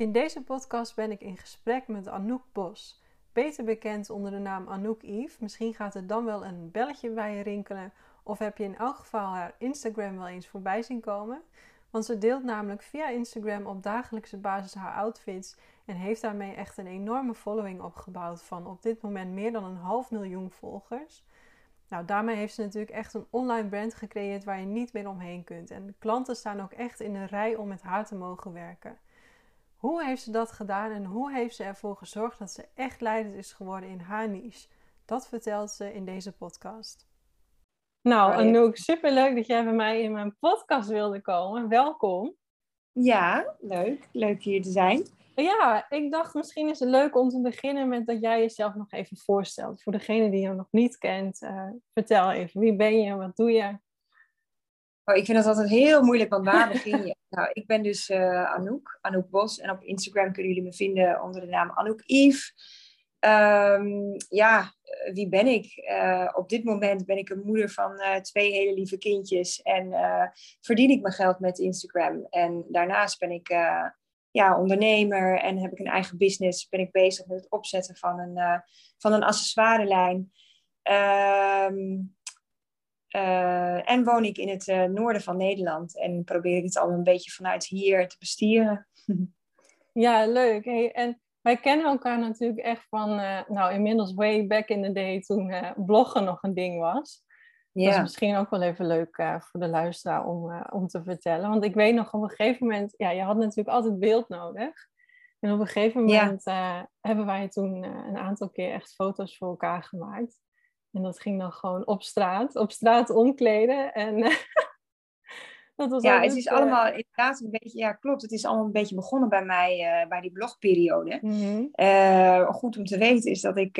In deze podcast ben ik in gesprek met Anouk Bos, beter bekend onder de naam Anouk Yves. Misschien gaat er dan wel een belletje bij je rinkelen, of heb je in elk geval haar Instagram wel eens voorbij zien komen. Want ze deelt namelijk via Instagram op dagelijkse basis haar outfits en heeft daarmee echt een enorme following opgebouwd van op dit moment meer dan een half miljoen volgers. Nou, daarmee heeft ze natuurlijk echt een online brand gecreëerd waar je niet meer omheen kunt. En klanten staan ook echt in een rij om met haar te mogen werken. Hoe heeft ze dat gedaan en hoe heeft ze ervoor gezorgd dat ze echt leidend is geworden in haar niche? Dat vertelt ze in deze podcast. Nou, Anouk, superleuk dat jij bij mij in mijn podcast wilde komen. Welkom. Ja, leuk. Leuk hier te zijn. Ja, ik dacht misschien is het leuk om te beginnen met dat jij jezelf nog even voorstelt. Voor degene die je nog niet kent, uh, vertel even wie ben je, wat doe je? Oh, ik vind dat altijd heel moeilijk, want waar begin je? nou, ik ben dus uh, Anouk, Anouk Bos. En op Instagram kunnen jullie me vinden onder de naam Anouk Yves. Um, ja, eh, wie ben ik? Uh, op dit moment ben ik een moeder van twee hele lieve kindjes en verdien ik mijn geld met Instagram. En daarnaast ben ik ja, ondernemer en heb ik een eigen business. Ben ik bezig met het opzetten van een, van een accessoirelijn. Um, uh, en woon ik in het uh, noorden van Nederland en probeer ik het al een beetje vanuit hier te bestieren. Ja, leuk. Hey, en wij kennen elkaar natuurlijk echt van, uh, nou inmiddels way back in the day toen bloggen nog een ding was. Ja. Dat is misschien ook wel even leuk voor de luisteraar om, om te vertellen. Want ik weet nog op een gegeven moment, ja, je had natuurlijk altijd beeld nodig. En op een gegeven moment ja. hebben wij toen een aantal keer echt foto's voor elkaar gemaakt. En dat ging dan gewoon op straat, op straat omkleden. En dat was ja, het is uh... allemaal inderdaad een beetje, ja klopt, het is allemaal een beetje begonnen bij mij, uh, bij die blogperiode. Mm-hmm. uh, goed om te weten is dat ik,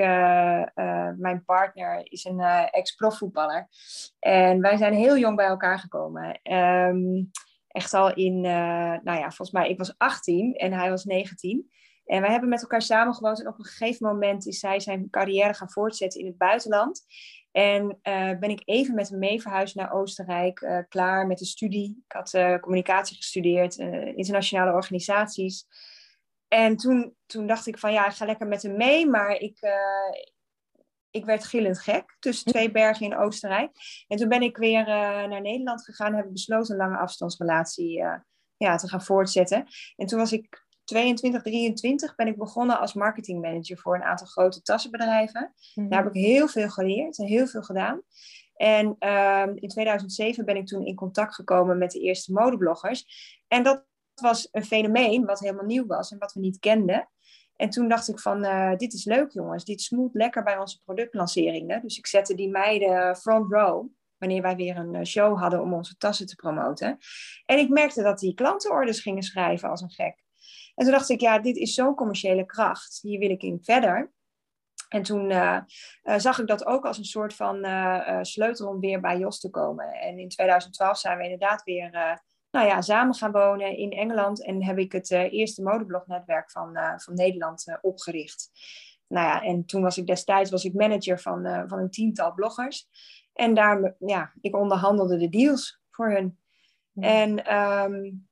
mijn partner is een ex-profvoetballer. En wij zijn heel jong bij elkaar gekomen. Um, echt al in, nou ja, volgens mij, ik was 18 en hij was 19. En wij hebben met elkaar samengewoond en op een gegeven moment is zij zijn carrière gaan voortzetten in het buitenland. En uh, ben ik even met hem mee verhuisd naar Oostenrijk, uh, klaar met de studie. Ik had uh, communicatie gestudeerd, internationale organisaties. En toen, toen dacht ik van ja, ik ga lekker met hem mee, maar ik, ik werd gillend gek tussen twee bergen in Oostenrijk. En toen ben ik weer naar Nederland gegaan, heb ik besloten een lange afstandsrelatie ja, te gaan voortzetten. En toen was ik 22, 23 ben ik begonnen als marketingmanager voor een aantal grote tassenbedrijven. Mhm. Daar heb ik heel veel geleerd en heel veel gedaan. En um, in 2007 ben ik toen in contact gekomen met de eerste modebloggers. En dat was een fenomeen wat helemaal nieuw was en wat we niet kenden. En toen dacht ik van, uh, dit is leuk jongens, dit smoelt lekker bij onze productlanceringen. Dus ik zette die meiden front row, wanneer wij weer een eh, show hadden om onze tassen te promoten. En ik merkte dat die klantenorders gingen schrijven als een gek. En toen dacht ik, ja, dit is zo'n commerciële kracht. Hier wil ik in verder. En toen uh, uh, zag ik dat ook als een soort van uh, sleutel om weer bij Jos te komen. En in 2012 zijn we inderdaad weer nou ja, samen gaan wonen in Engeland. En heb ik het eerste modeblognetwerk van, van Nederland opgericht. Nou ja, en toen was ik destijds was ik manager van, van een tiental bloggers. En daar, ja, ik onderhandelde de deals voor hun. En um,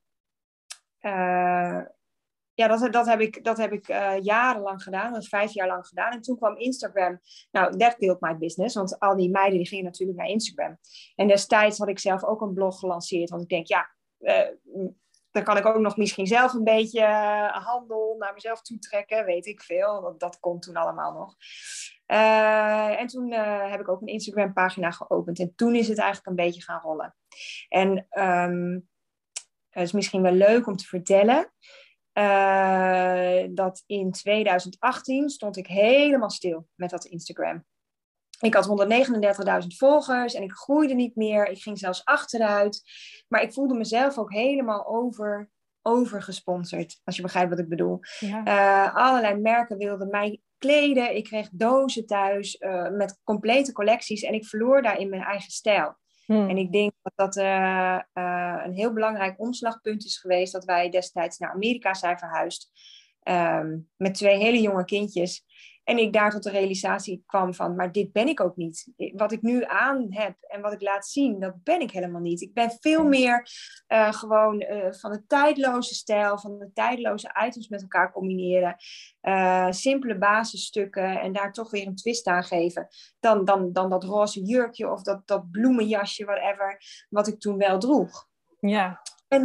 ja, dat, dat heb ik, dat heb ik uh, jarenlang gedaan. Dat vijf jaar lang gedaan. En toen kwam Instagram. Nou, that killed my business. Want al die meiden die gingen natuurlijk naar Instagram. En destijds had ik zelf ook een blog gelanceerd. Want ik denk, ja, uh, dan kan ik ook nog misschien zelf een beetje uh, handel naar mezelf toetrekken. Weet ik veel. Dat, dat komt toen allemaal nog. en toen heb ik ook een Instagram pagina geopend. En toen is het eigenlijk een beetje gaan rollen. En um, het is misschien wel leuk om te vertellen. Uh, dat in 2018 stond ik helemaal stil met dat Instagram. Ik had 139.000 volgers en ik groeide niet meer. Ik ging zelfs achteruit. Maar ik voelde mezelf ook helemaal over, overgesponsord. Als je begrijpt wat ik bedoel. Ja. Uh, allerlei merken wilden mij kleden. Ik kreeg dozen thuis uh, met complete collecties. En ik verloor daarin mijn eigen stijl. Hmm. En ik denk dat dat uh, uh, een heel belangrijk omslagpunt is geweest dat wij destijds naar Amerika zijn verhuisd. Um, met twee hele jonge kindjes. En ik daar tot de realisatie kwam van, maar dit ben ik ook niet. Wat ik nu aan heb en wat ik laat zien, dat ben ik helemaal niet. Ik ben veel meer uh, gewoon uh, van de tijdloze stijl, van de tijdloze items met elkaar combineren. Uh, simpele basisstukken en daar toch weer een twist aan geven. Dan, dan, dan dat roze jurkje of dat, dat bloemenjasje, whatever, wat ik toen wel droeg. Ja. En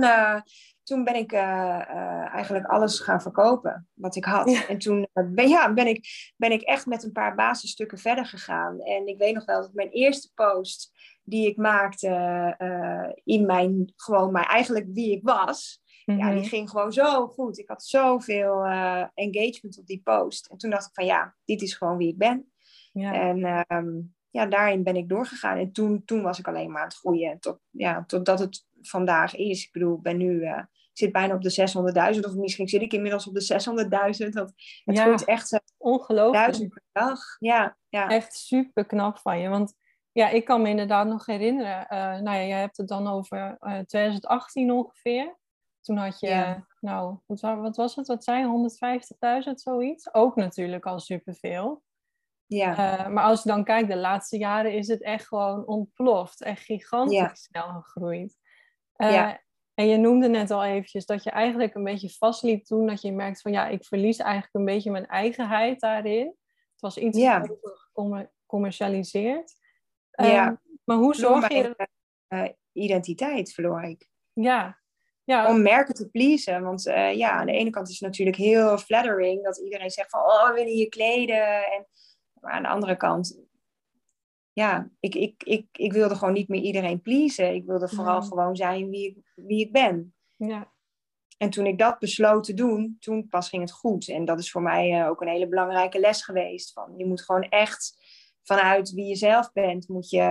toen ben ik uh, uh, eigenlijk alles gaan verkopen wat ik had. En toen uh, ben, ja, ben, ik, ben ik echt met een paar basisstukken verder gegaan. En ik weet nog wel dat mijn eerste post die ik maakte in mijn, gewoon mijn, eigenlijk wie ik was, ja, die mhm. ging gewoon zo goed. Ik had zoveel engagement op die post. En toen dacht ik van ja, dit is gewoon wie ik ben. Ja. En um, ja, daarin ben ik doorgegaan. En toen, toen was ik alleen maar aan het groeien. Tot, ja, totdat het vandaag is. Ik bedoel, ik ben nu uh, zit bijna op de 600.000 of misschien zit ik inmiddels op de 600.000. Dat, het ja, echt uh, ongelooflijk. per dag. Ja, ja. Echt super knap van je. Want ja, ik kan me inderdaad nog herinneren. Uh, nou ja, jij hebt het dan over 2018 ongeveer. Toen had je, ja. nou, wat, wat, was het? Wat zijn 150.000 zoiets? Ook natuurlijk al superveel. Ja. maar als je dan kijkt, de laatste jaren is het echt gewoon ontploft. Echt gigantisch snel gegroeid. Ja. Eh, en je noemde net al eventjes dat je eigenlijk een beetje vastliep toen dat je merkt van ja, ik verlies eigenlijk een beetje mijn eigenheid daarin. Het was iets ja. gecommercialiseerd. Ja. Um, maar hoe zorg je... Uh, identiteit verloor ik. Ja. ja. Om merken te pleasen. Want uh, ja, aan de ene kant is het natuurlijk heel flattering dat iedereen zegt van oh, we willen je kleden. En, maar aan de andere kant ja, ik, ik, ik, ik wilde gewoon niet meer iedereen pleasen. Ik wilde vooral gewoon zijn wie ik, wie ik ben. Ja. En toen ik dat besloot te doen, toen pas ging het goed. En dat is voor mij uh, ook een hele belangrijke les geweest. Van, je moet gewoon echt vanuit wie je zelf bent, moet je,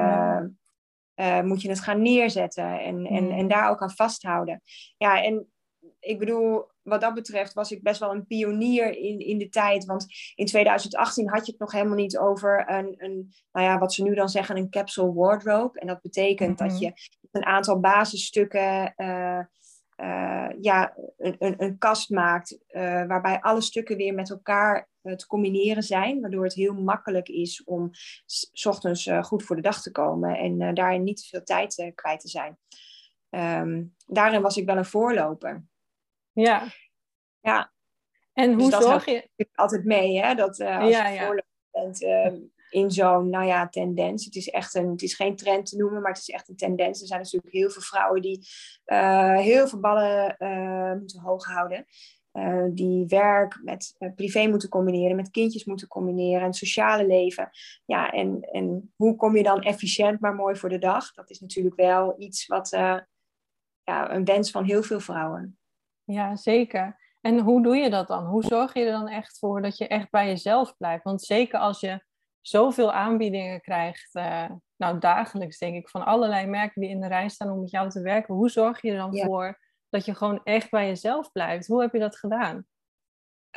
uh, moet je het gaan neerzetten. En, en, en daar ook aan vasthouden. Ja, en ik bedoel, wat dat betreft was ik best wel een pionier in, in de tijd. Want in 2018 had je het nog helemaal niet over een, een nou ja, wat ze nu dan zeggen, een capsule wardrobe. En dat betekent dat mhm. je een aantal basisstukken, uh, uh, ja, een, een, een, kast maakt uh, waarbij alle stukken weer met elkaar te combineren zijn. Waardoor het heel makkelijk is om s ochtends goed voor de dag te komen en daarin niet te veel tijd kwijt te zijn. Um, daarin was ik wel een voorloper. Ja. Ja. En dus hoe zorg je... altijd mee, hè? Dat uh, als ja, je ja. bent uh, in zo'n, nou ja, tendens. Het is echt een, het is geen trend te noemen, maar het is echt een tendens. Er zijn natuurlijk heel veel vrouwen die uh, heel veel ballen moeten hoog houden. die werk met privé moeten combineren, met kindjes moeten combineren, en sociale leven. Ja, en, en hoe kom je dan efficiënt, maar mooi voor de dag? Dat is natuurlijk wel iets wat ja, een wens van heel veel vrouwen. Ja, zeker. En hoe doe je dat dan? Hoe zorg je er dan echt voor dat je echt bij jezelf blijft? Want zeker als je zoveel aanbiedingen krijgt, uh, nou dagelijks denk ik, van allerlei merken die in de rij staan om met jou te werken. Hoe zorg je er dan voor dat je gewoon echt bij jezelf blijft? Hoe heb je dat gedaan?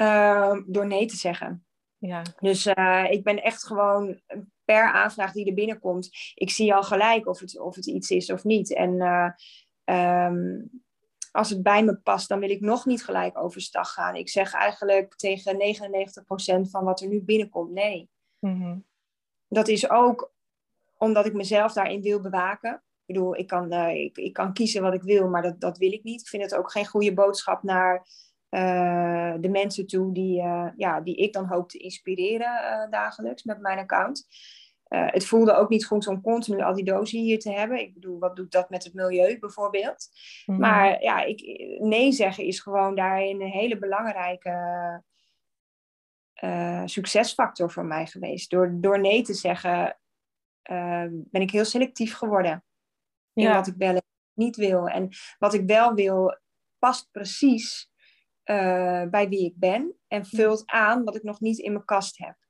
Uh, door nee te zeggen. Ja. Dus uh, ik ben echt gewoon per aanvraag die er binnenkomt, ik zie al gelijk of het, of het iets is of niet. En um, als het bij me past, dan wil ik nog niet gelijk overstag gaan. Ik zeg eigenlijk tegen 99% van wat er nu binnenkomt, nee. Mhm. Dat is ook omdat ik mezelf daarin wil bewaken. Ik bedoel, ik kan, uh, ik, ik kan kiezen wat ik wil, maar dat, dat wil ik niet. Ik vind het ook geen goede boodschap naar uh, de mensen toe die, uh, ja, die ik dan hoop te inspireren dagelijks met mijn account. Uh, het voelde ook niet goed om continu al die dozen hier te hebben. Ik bedoel, wat doet dat met het milieu bijvoorbeeld? Mm. Maar ja, ik, nee zeggen is gewoon daarin een hele belangrijke uh, succesfactor voor mij geweest. Door, door nee te zeggen uh, ben ik heel selectief geworden. In wat ik wel niet wil. En wat ik wel wil past precies bij wie ik ben. En vult aan wat ik nog niet in mijn kast heb.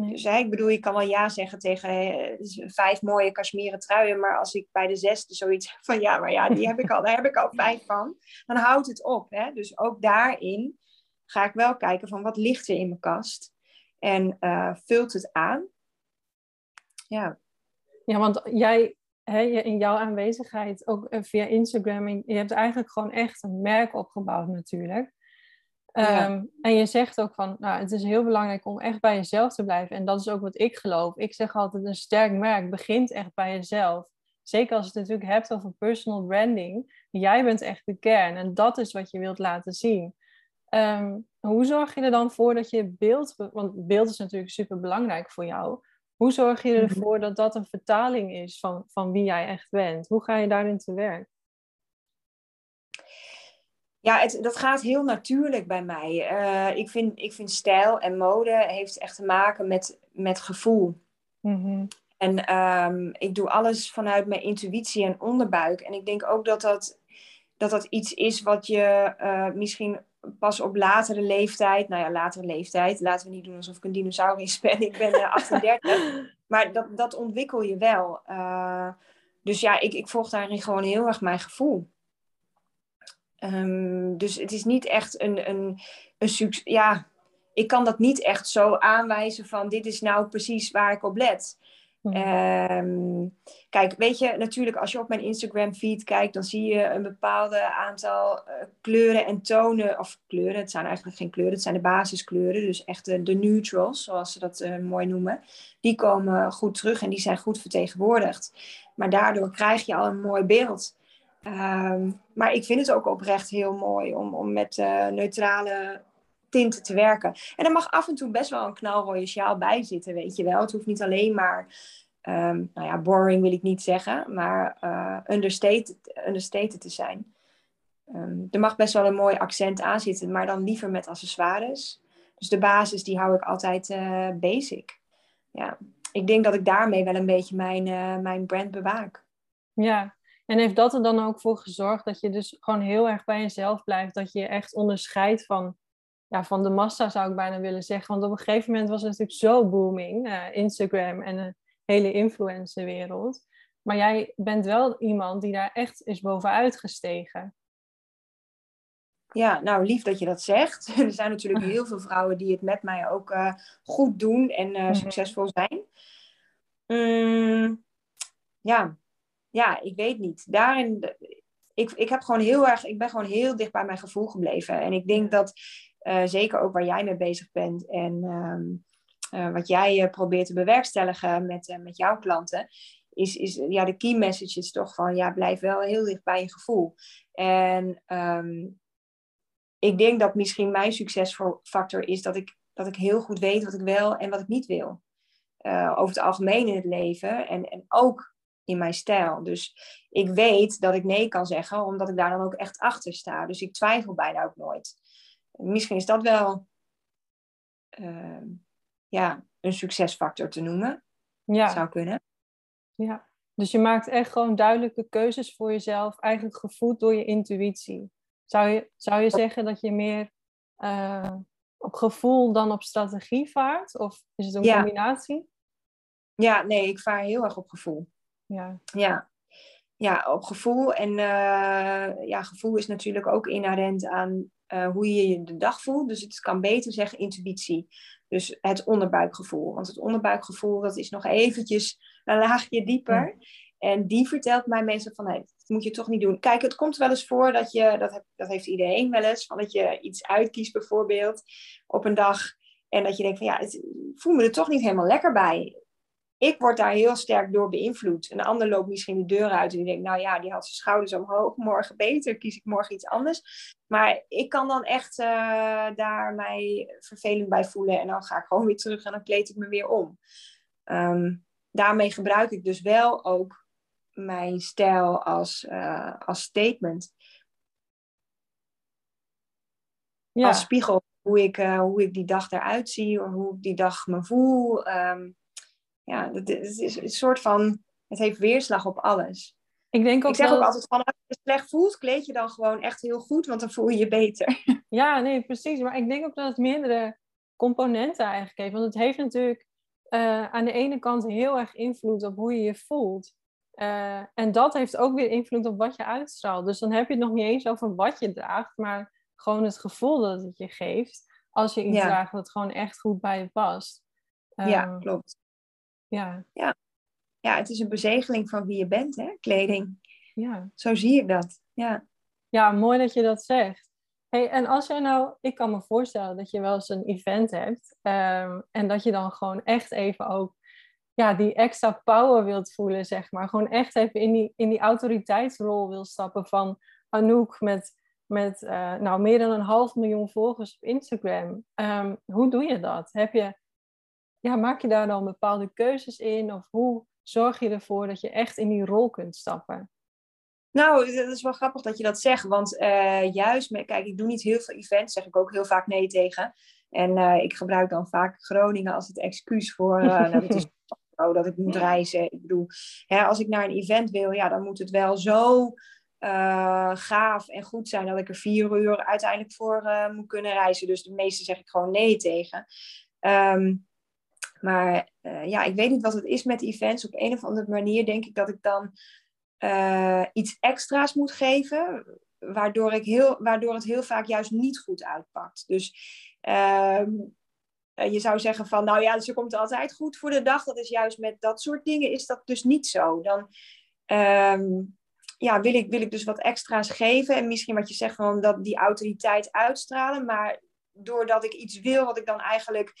Dus hè, ik bedoel, je kan wel ja zeggen tegen eh, vijf mooie kashmieren truien, maar als ik bij de zesde zoiets van ja, maar ja, die heb ik al, daar heb ik al vijf van, dan houdt het op. Hè? Dus ook daarin ga ik wel kijken van wat ligt er in mijn kast en uh, vult het aan. Ja. Ja, want jij, hè, in jouw aanwezigheid, ook eh, via Instagram, je hebt eigenlijk gewoon echt een merk opgebouwd natuurlijk. Ehm, en je zegt ook van, nou, het is heel belangrijk om echt bij jezelf te blijven. En dat is ook wat ik geloof. Ik zeg altijd, een sterk merk begint echt bij jezelf. Zeker als je het natuurlijk hebt over personal branding. Jij bent echt de kern en dat is wat je wilt laten zien. Um, hoe zorg je er dan voor dat je beeld, want beeld is natuurlijk super belangrijk voor jou. Hoe zorg je mhm. ervoor dat dat een vertaling is van, van wie jij echt bent? Hoe ga je daarin te werk? Ja, het, dat gaat heel natuurlijk bij mij. Uh, ik, vind, ik vind stijl en mode heeft echt te maken met, met gevoel. Mm En um, ik doe alles vanuit mijn intuïtie en onderbuik. En ik denk ook dat dat, dat, dat iets is wat je uh, misschien pas op latere leeftijd, nou ja, latere leeftijd, laten we niet doen alsof ik een dinosaurus ben, ik ben 38, eh, maar dat, dat ontwikkel je wel. Uh, dus ja, ik, ik volg daarin gewoon heel erg mijn gevoel. Um, dus het is niet echt een, een, een succes. Ja, ik kan dat niet echt zo aanwijzen van dit is nou precies waar ik op let. Um, kijk, weet je, natuurlijk als je op mijn Instagram feed kijkt, dan zie je een bepaalde aantal uh, kleuren en tonen, of kleuren, het zijn eigenlijk geen kleuren, het zijn de basiskleuren, dus echt de, de neutrals, zoals ze dat uh, mooi noemen, die komen goed terug en die zijn goed vertegenwoordigd. Maar daardoor krijg je al een mooi beeld. Um, maar ik vind het ook oprecht heel mooi om, om met uh, neutrale tinten te werken. En er mag af en toe best wel een knalrode sjaal bij zitten, weet je wel. Het hoeft niet alleen maar, um, nou ja, boring wil ik niet zeggen, maar uh, understated, understated te zijn. Um, er mag best wel een mooi accent aan zitten, maar dan liever met accessoires. Dus de basis, die hou ik altijd uh, basic. Ja, ik denk dat ik daarmee wel een beetje mijn, mijn brand bewaak. Ja, en heeft dat er dan ook voor gezorgd dat je dus gewoon heel erg bij jezelf blijft? Dat je je echt onderscheidt van ja, van de massa zou ik bijna willen zeggen. Want op een gegeven moment was het natuurlijk zo booming, uh, Instagram en de hele influencerwereld. Maar jij bent wel iemand die daar echt is bovenuit gestegen. Ja, nou lief dat je dat zegt. Er zijn natuurlijk heel veel vrouwen die het met mij ook uh, goed doen en uh, succesvol zijn. Mm, ja. Ja, ik weet niet. Daarin, ik, ik, heb gewoon heel erg, ik ben gewoon heel dicht bij mijn gevoel gebleven. En ik denk dat eh, zeker ook waar jij mee bezig bent en ehm, eh, wat jij uh, probeert te bewerkstelligen met, met jouw klanten, is, is ja, de key message is toch van ja, blijf wel heel dicht bij je gevoel. En ehm, ik denk dat misschien mijn succesfactor is dat ik, dat ik heel goed weet wat ik wel en wat ik niet wil. over het algemeen in het leven en, en ook in mijn stijl. Dus ik weet dat ik nee kan zeggen, omdat ik daar dan ook echt achter sta. Dus ik twijfel bijna ook nooit misschien is dat wel uh, ja, een succesfactor te noemen. Ja. Zou kunnen. Ja, dus je maakt echt gewoon duidelijke keuzes voor jezelf, eigenlijk gevoed door je intuïtie. Zou je, zou je zeggen dat je meer uh, op gevoel dan op strategie vaart? Of is het een ja. combinatie? Ja, nee, ik vaar heel erg op gevoel. Ja. Ja, ja op gevoel. En uh, ja, gevoel is natuurlijk ook inherent aan uh, hoe je je de dag voelt. Dus het kan beter zeggen intuïtie. Dus het onderbuikgevoel. Want het onderbuikgevoel, dat is nog eventjes een laagje dieper. En die vertelt mij mensen van, nee, dat moet je toch niet doen. Kijk, het komt wel eens voor dat je, dat, dat heeft iedereen wel eens, van dat je iets uitkiest bijvoorbeeld op een dag. En dat je denkt van, ja, het, ik voel me er toch niet helemaal lekker bij ik word daar heel sterk door beïnvloed. Een ander loopt misschien de deur uit en die denkt, nou ja, die had zijn schouders omhoog, morgen beter, kies ik morgen iets anders. Maar ik kan dan echt uh, daar mij vervelend bij voelen en dan ga ik gewoon weer terug en dan kleed ik me weer om. Ehm, daarmee gebruik ik dus wel ook mijn stijl als, uh, als statement. Ja. Als spiegel hoe ik, uh, hoe ik die dag eruit zie, of hoe ik die dag me voel. Um, ja, het is een soort van, het heeft weerslag op alles. Ik, denk ook ik zeg ook altijd van, als je je slecht voelt, kleed je dan gewoon echt heel goed, want dan voel je je beter. Ja, nee, precies. Maar ik denk ook dat het meerdere componenten eigenlijk heeft. Want het heeft natuurlijk uh, aan de ene kant heel erg invloed op hoe je je voelt. Uh, en dat heeft ook weer invloed op wat je uitstraalt. Dus dan heb je het nog niet eens over wat je draagt, maar gewoon het gevoel dat het je geeft. Als je iets draagt dat gewoon echt goed bij je past. ja, ehm, klopt. Ja. ja. Ja, het is een bezegeling van wie je bent, hè? kleding. Ja. Zo zie ik dat. Ja. ja, mooi dat je dat zegt. Hey, en als jij nou, ik kan me voorstellen dat je wel eens een event hebt ehm, en dat je dan gewoon echt even ook ja, die extra power wilt voelen, zeg maar. Gewoon echt even in die, in die autoriteitsrol wil stappen van Anouk met, met uh, nou, meer dan een half miljoen volgers op Instagram. Ehm, hoe doe je dat? Heb je, ja, maak je daar dan bepaalde keuzes in? Of hoe zorg je ervoor dat je echt in die rol kunt stappen? Nou, dat is wel grappig dat je dat zegt. Want uh, juist, met, kijk, ik doe niet heel veel events, zeg ik ook heel vaak nee tegen. En uh, ik gebruik dan vaak Groningen als het excuus voor. Uh, nou, dat is dat ik moet reizen. Ik bedoel, hè, als ik naar een event wil, ja, dan moet het wel zo gaaf en goed zijn dat ik er vier uur uiteindelijk voor moet kunnen reizen. Dus de meeste zeg ik gewoon nee tegen. Um, maar ja, ik weet niet wat het is met events. Op een of andere manier denk ik dat ik dan uh, iets extra's moet geven, waardoor, ik heel, waardoor het heel vaak juist niet goed uitpakt. Dus uh, je zou zeggen van, nou ja, ze komt altijd goed voor de dag. Dat is juist met dat soort dingen is dat dus niet zo. Dan um, ja, wil, ik, wil ik dus wat extra's geven. En misschien wat je zegt van dat die autoriteit uitstralen. Maar doordat ik iets wil wat ik dan eigenlijk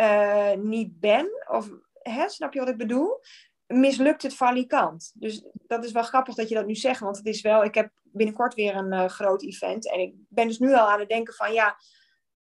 uh, niet ben, of hè, snap je wat ik bedoel? mislukt het valikant. Dus dat is wel grappig dat je dat nu zegt, want het is wel, ik heb binnenkort weer een uh, groot event en ik ben dus nu al aan het denken van ja,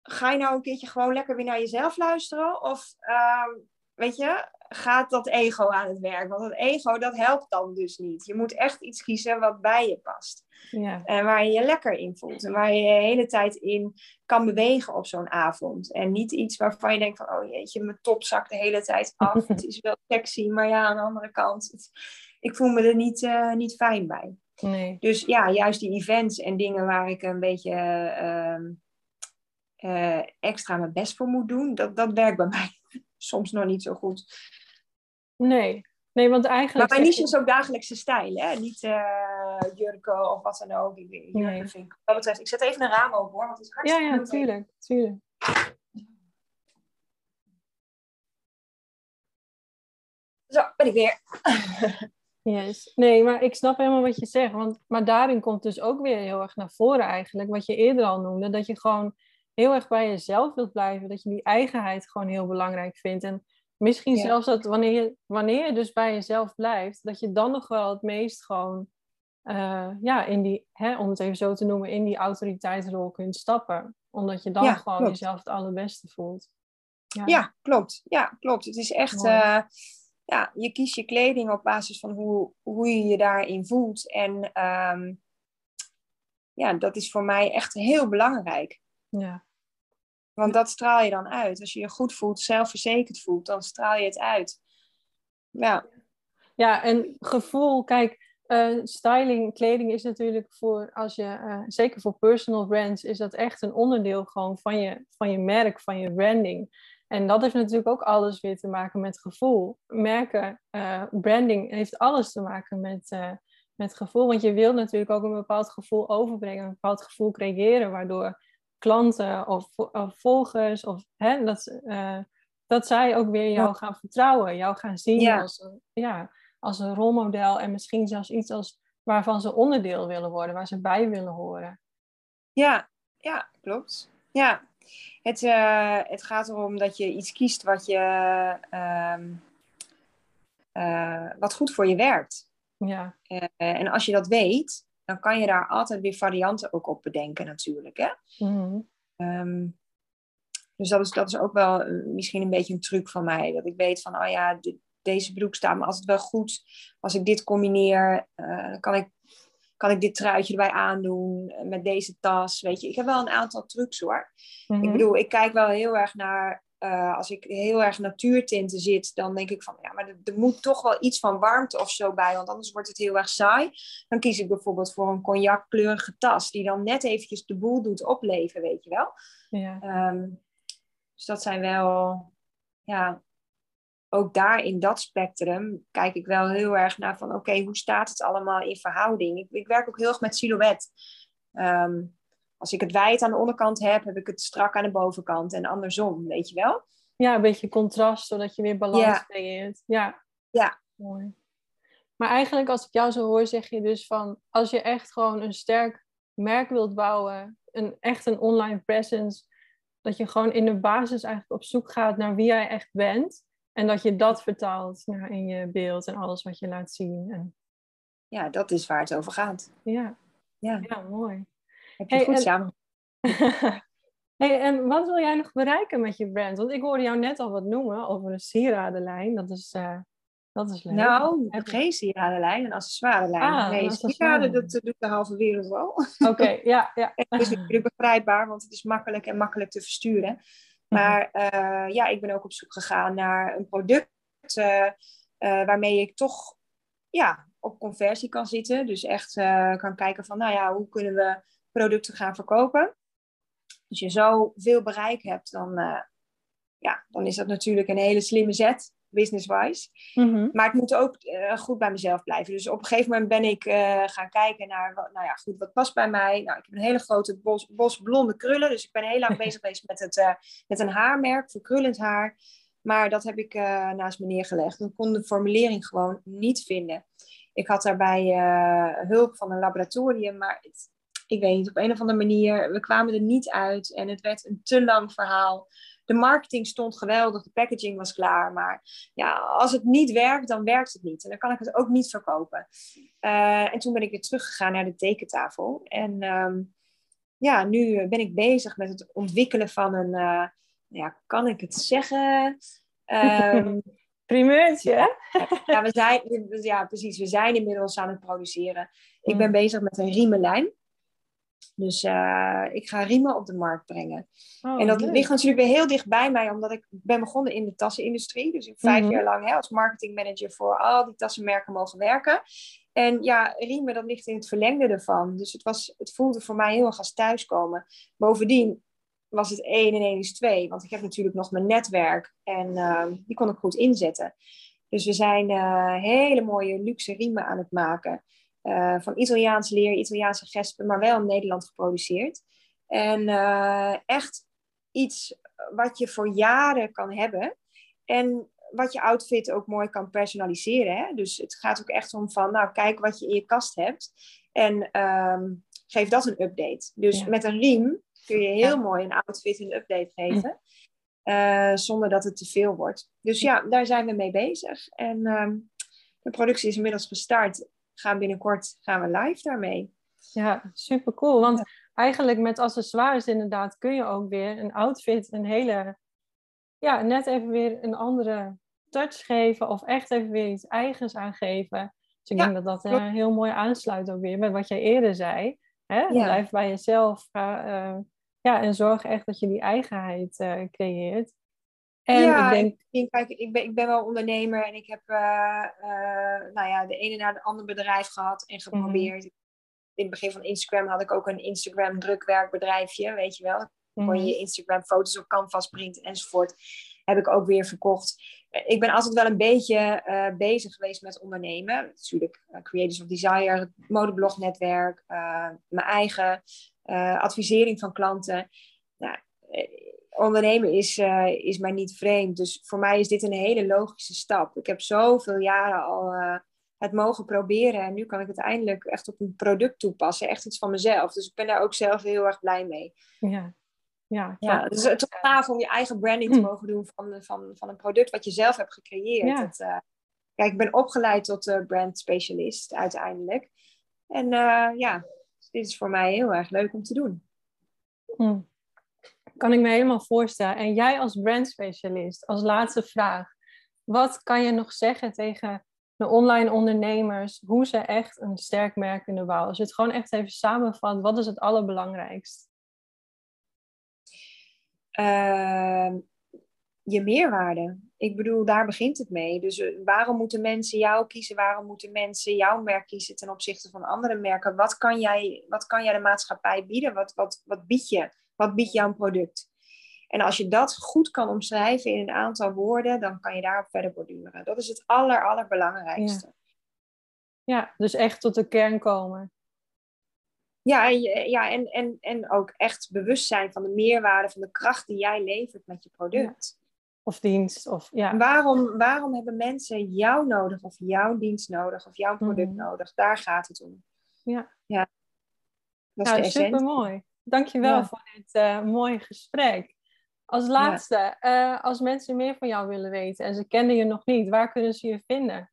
ga je nou een keertje gewoon lekker weer naar jezelf luisteren of uh, weet je, gaat dat ego aan het werk? Want dat ego, dat helpt dan dus niet. Je moet echt iets kiezen wat bij je past. Ja. En waar je je lekker in voelt. En waar je de hele tijd in kan bewegen op zo'n avond. En niet iets waarvan je denkt van, oh jeetje, mijn top zakt de hele tijd af. het is wel sexy, maar ja, aan de andere kant, ik voel me er niet, uh, niet fijn bij. Nee. Dus ja, juist die events en dingen waar ik een beetje uh, uh, extra mijn best voor moet doen, dat, dat werkt bij mij soms nog niet zo goed. Nee, nee want eigenlijk... Maar mijn niche is ook dagelijkse stijl, hè? Niet uh, jurken of wat dan ook. Ik, nee. vind wat betreft, ik zet even een raam open hoor, want het is hartstikke Ja, ja, tuurlijk, tuurlijk. Zo, ben ik weer. Yes. Nee, maar ik snap helemaal wat je zegt. Want, maar daarin komt dus ook weer heel erg naar voren eigenlijk. Wat je eerder al noemde. Dat je gewoon heel erg bij jezelf wilt blijven. Dat je die eigenheid gewoon heel belangrijk vindt. En Misschien zelfs dat wanneer je, wanneer je dus bij jezelf blijft, dat je dan nog wel het meest gewoon, uh, ja, in die, hè, om het even zo te noemen, in die autoriteitsrol kunt stappen. Omdat je dan gewoon jezelf het allerbeste voelt. Ja. ja, klopt. Ja, klopt. Het is echt, uh, ja, je kiest je kleding op basis van hoe, hoe je je daarin voelt. En um, ja, dat is voor mij echt heel belangrijk. Ja. Want dat straal je dan uit. Als je je goed voelt, zelfverzekerd voelt, dan straal je het uit. Ja. Ja, en gevoel, kijk, uh, styling, kleding is natuurlijk voor, als je, uh, zeker voor personal brands, is dat echt een onderdeel gewoon van je, van je merk, van je branding. En dat heeft natuurlijk ook alles weer te maken met gevoel. Merken, uh, branding heeft alles te maken met, met gevoel. Want je wilt natuurlijk ook een bepaald gevoel overbrengen, een bepaald gevoel creëren, waardoor klanten of, of volgers, of, hè, dat, uh, dat zij ook weer jou gaan vertrouwen, jou gaan zien Als, een, ja, als een rolmodel en misschien zelfs iets als, waarvan ze onderdeel willen worden, waar ze bij willen horen. Ja, ja klopt. Ja, het, uh, het gaat erom dat je iets kiest wat, je, uh, wat goed voor je werkt. Ja. en als je dat weet, dan kan je daar altijd weer varianten ook op bedenken natuurlijk. Hè? Mhm. Ehm, dus dat is, dat is ook wel eh, misschien een beetje een truc van mij. Dat ik weet van, oh ja, deze broek staat me altijd wel goed. Als ik dit combineer, uh, kan, ik, kan ik dit truitje erbij aandoen eh, met deze tas. Weet je, ik heb wel een aantal trucs hoor. Ik mhm. bedoel, ik kijk wel heel erg naar uh, als ik heel erg natuurtinten zit, dan denk ik van ja, maar er, er, moet toch wel iets van warmte of zo bij, want anders wordt het heel erg saai. Dan kies ik bijvoorbeeld voor een cognackleurige tas, die dan net eventjes de boel doet opleven, weet je wel. Ja. Um, dus dat zijn wel, ja, ook daar in dat spectrum kijk ik wel heel erg naar van oké, hoe staat het allemaal in verhouding? Ik, ik werk ook heel erg met silhouet. Um, als ik het wijd aan de onderkant heb, heb ik het strak aan de bovenkant en andersom, weet je wel? Ja, een beetje contrast, zodat je weer balans creëert. Ja. Ja. Mooi. Maar eigenlijk, als ik jou zo hoor, zeg je dus van, als je echt gewoon een sterk merk wilt bouwen, een, echt een online presence, dat je gewoon in de basis eigenlijk op zoek gaat naar wie jij echt bent. En dat je dat vertaalt naar in je beeld en alles wat je laat zien. En... Ja, dat is waar het over gaat. Ja, ja. ja mooi. Heb je goed samen. hey, en wat wil jij nog bereiken met je brand? Want ik hoorde jou net al wat noemen over een sieradenlijn. Dat is, uh, dat is leuk. Nou, geen sieradenlijn, een accessoirelijn. Ah, nee, sieraden, dat doet de halve wereld wel. Oké, ja. ja. het is natuurlijk begrijpbaar, want het is makkelijk en makkelijk te versturen. Mhm. Maar uh, ja, ik ben ook op zoek gegaan naar een product uh, waarmee ik toch ja, op conversie kan zitten. Dus echt kan kijken van, nou ja, hoe kunnen we producten gaan verkopen. Als je zo veel bereik hebt, dan, uh, ja, dan is dat natuurlijk een hele slimme zet, business-wise. Mhm. Maar het moet ook uh, goed bij mezelf blijven. Dus op een gegeven moment ben ik uh, gaan kijken naar, nou ja, goed, wat past bij mij? Nou, ik heb een hele grote bos, bos blonde krullen. Dus ik ben heel lang bezig geweest met, het, met een haarmerk voor krullend haar. Maar dat heb ik naast me neergelegd. Ik kon de formulering gewoon niet vinden. Ik had daarbij hulp van een laboratorium, maar het, ik weet niet, op een of andere manier, we kwamen er niet uit en het werd een te lang verhaal. De marketing stond geweldig, de packaging was klaar, maar ja, als het niet werkt, dan werkt het niet. En dan kan ik het ook niet verkopen. Uh, en toen ben ik weer teruggegaan naar de tekentafel. En um, ja, nu ben ik bezig met het ontwikkelen van een, uh, ja, kan ik het zeggen? Um, Primeurtje, ja, we zijn, ja, precies. We zijn inmiddels aan het produceren. Ik ben bezig met een riemenlijn. Dus uh, ik ga riemen op de markt brengen. Oh, en dat ligt natuurlijk weer heel dicht bij mij, omdat ik ben begonnen in de tassenindustrie. Dus ik heb vijf mhm. jaar lang hè, als marketingmanager voor al die tassenmerken mogen werken. En ja, riemen, dat ligt in het verlengde ervan. Dus het, was, het voelde voor mij heel erg als thuiskomen. Bovendien was het één en één is twee. Want ik heb natuurlijk nog mijn netwerk en uh, die kon ik goed inzetten. Dus we zijn uh, hele mooie luxe riemen aan het maken. Uh, van Italiaans leer, Italiaanse gespen, maar wel in Nederland geproduceerd. En uh, echt iets wat je voor jaren kan hebben. En wat je outfit ook mooi kan personaliseren. Hè? Dus het gaat ook echt om van, nou, kijk wat je in je kast hebt. En um, geef dat een update. Dus ja. met een riem kun je heel ja. mooi een outfit een update geven. Uh, zonder dat het te veel wordt. Dus ja, daar zijn we mee bezig. En um, de productie is inmiddels gestart gaan binnenkort gaan we live daarmee. Ja, super cool. Want eigenlijk met accessoires inderdaad kun je ook weer een outfit een hele, ja, net even weer een andere touch geven of echt even weer iets eigens aangeven. Dus ik denk dat dat uh, heel mooi aansluit ook weer met wat jij eerder zei. Hè? Blijf bij jezelf uh, ja, en zorg echt dat je die eigenheid uh, creëert. En ja, ik denk... kijk, ik ben, ik ben wel ondernemer en ik heb uh, uh, nou ja, de ene naar de andere bedrijf gehad en mhm. geprobeerd. In het begin van Instagram had ik ook een Instagram drukwerkbedrijfje, weet je wel. Mm Kon je Instagram foto's op canvas printen enzovoort. Heb ik ook weer verkocht. Ik ben altijd wel een beetje uh, bezig geweest met ondernemen. Natuurlijk, Creators of Desire, het modeblognetwerk, mijn eigen advisering van klanten. Nou, ondernemen is, uh, is mij niet vreemd. Dus voor mij is dit een hele logische stap. Ik heb zoveel jaren al uh, het mogen proberen. En nu kan ik het eindelijk echt op een product toepassen. Echt iets van mezelf. Dus ik ben daar ook zelf heel erg blij mee. Ja. Ja, ja, dus het is gaaf om je eigen branding te hm. mogen doen van, van, van een product wat je zelf hebt gecreëerd. Ja. Het, uh, kijk, ik ben opgeleid tot uh, brand specialist uiteindelijk. En ja, dit is voor mij heel erg leuk om te doen. Hm. Kan ik me helemaal voorstellen. En jij als brandspecialist, als laatste vraag. Wat kan je nog zeggen tegen de online ondernemers, hoe ze echt een sterk merk kunnen bouwen? Als je het gewoon echt even samenvat, wat is het allerbelangrijkst? Uh, je meerwaarde. Ik bedoel, daar begint het mee. Dus eh, waarom moeten mensen jou kiezen? Waarom moeten mensen jouw merk kiezen ten opzichte van andere merken? Wat kan jij, wat kan jij de maatschappij bieden? Wat, wat, wat bied je? Wat biedt jouw product? En als je dat goed kan omschrijven in een aantal woorden, dan kan je daarop verder borduren. Dat is het aller, allerbelangrijkste. Ja. ja, dus echt tot de kern komen. Ja, en, ja en, en, en ook echt bewust zijn van de meerwaarde, van de kracht die jij levert met je product. Of dienst. Of, ja. waarom, waarom hebben mensen jou nodig, of jouw dienst nodig, of jouw product mhm. nodig? Daar gaat het om. Ja. ja. Dat is nou, super mooi. Dankjewel ja. voor dit uh, mooie gesprek. Als laatste, eh, als mensen meer van jou willen weten en ze kennen je nog niet, waar kunnen ze je vinden?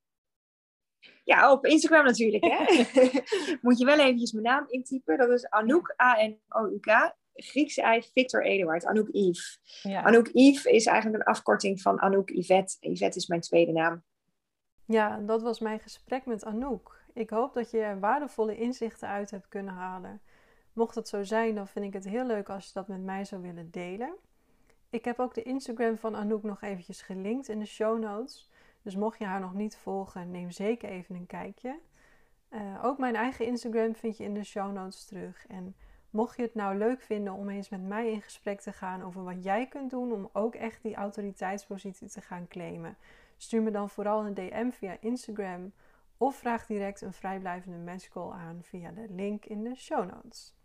Ja, op Instagram natuurlijk. Hè? Moet je wel eventjes mijn naam intypen. Dat is Anouk, A-N-O-U-K. Griekse ei Victor Eduard, Anouk Yves. Ja. Anouk Yves is eigenlijk een afkorting van Anouk Yvette. Yvette is mijn tweede naam. Ja, dat was mijn gesprek met Anouk. Ik hoop dat je er waardevolle inzichten uit hebt kunnen halen. Mocht dat zo zijn, dan vind ik het heel leuk als je dat met mij zou willen delen. Ik heb ook de Instagram van Anouk nog eventjes gelinkt in de show notes. Dus mocht je haar nog niet volgen, neem zeker even een kijkje. Uh, ook mijn eigen Instagram vind je in de show notes terug. En mocht je het nou leuk vinden om eens met mij in gesprek te gaan over wat jij kunt doen om ook echt die autoriteitspositie te gaan claimen, stuur me dan vooral een DM via Instagram of vraag direct een vrijblijvende matchcall aan via de link in de show notes.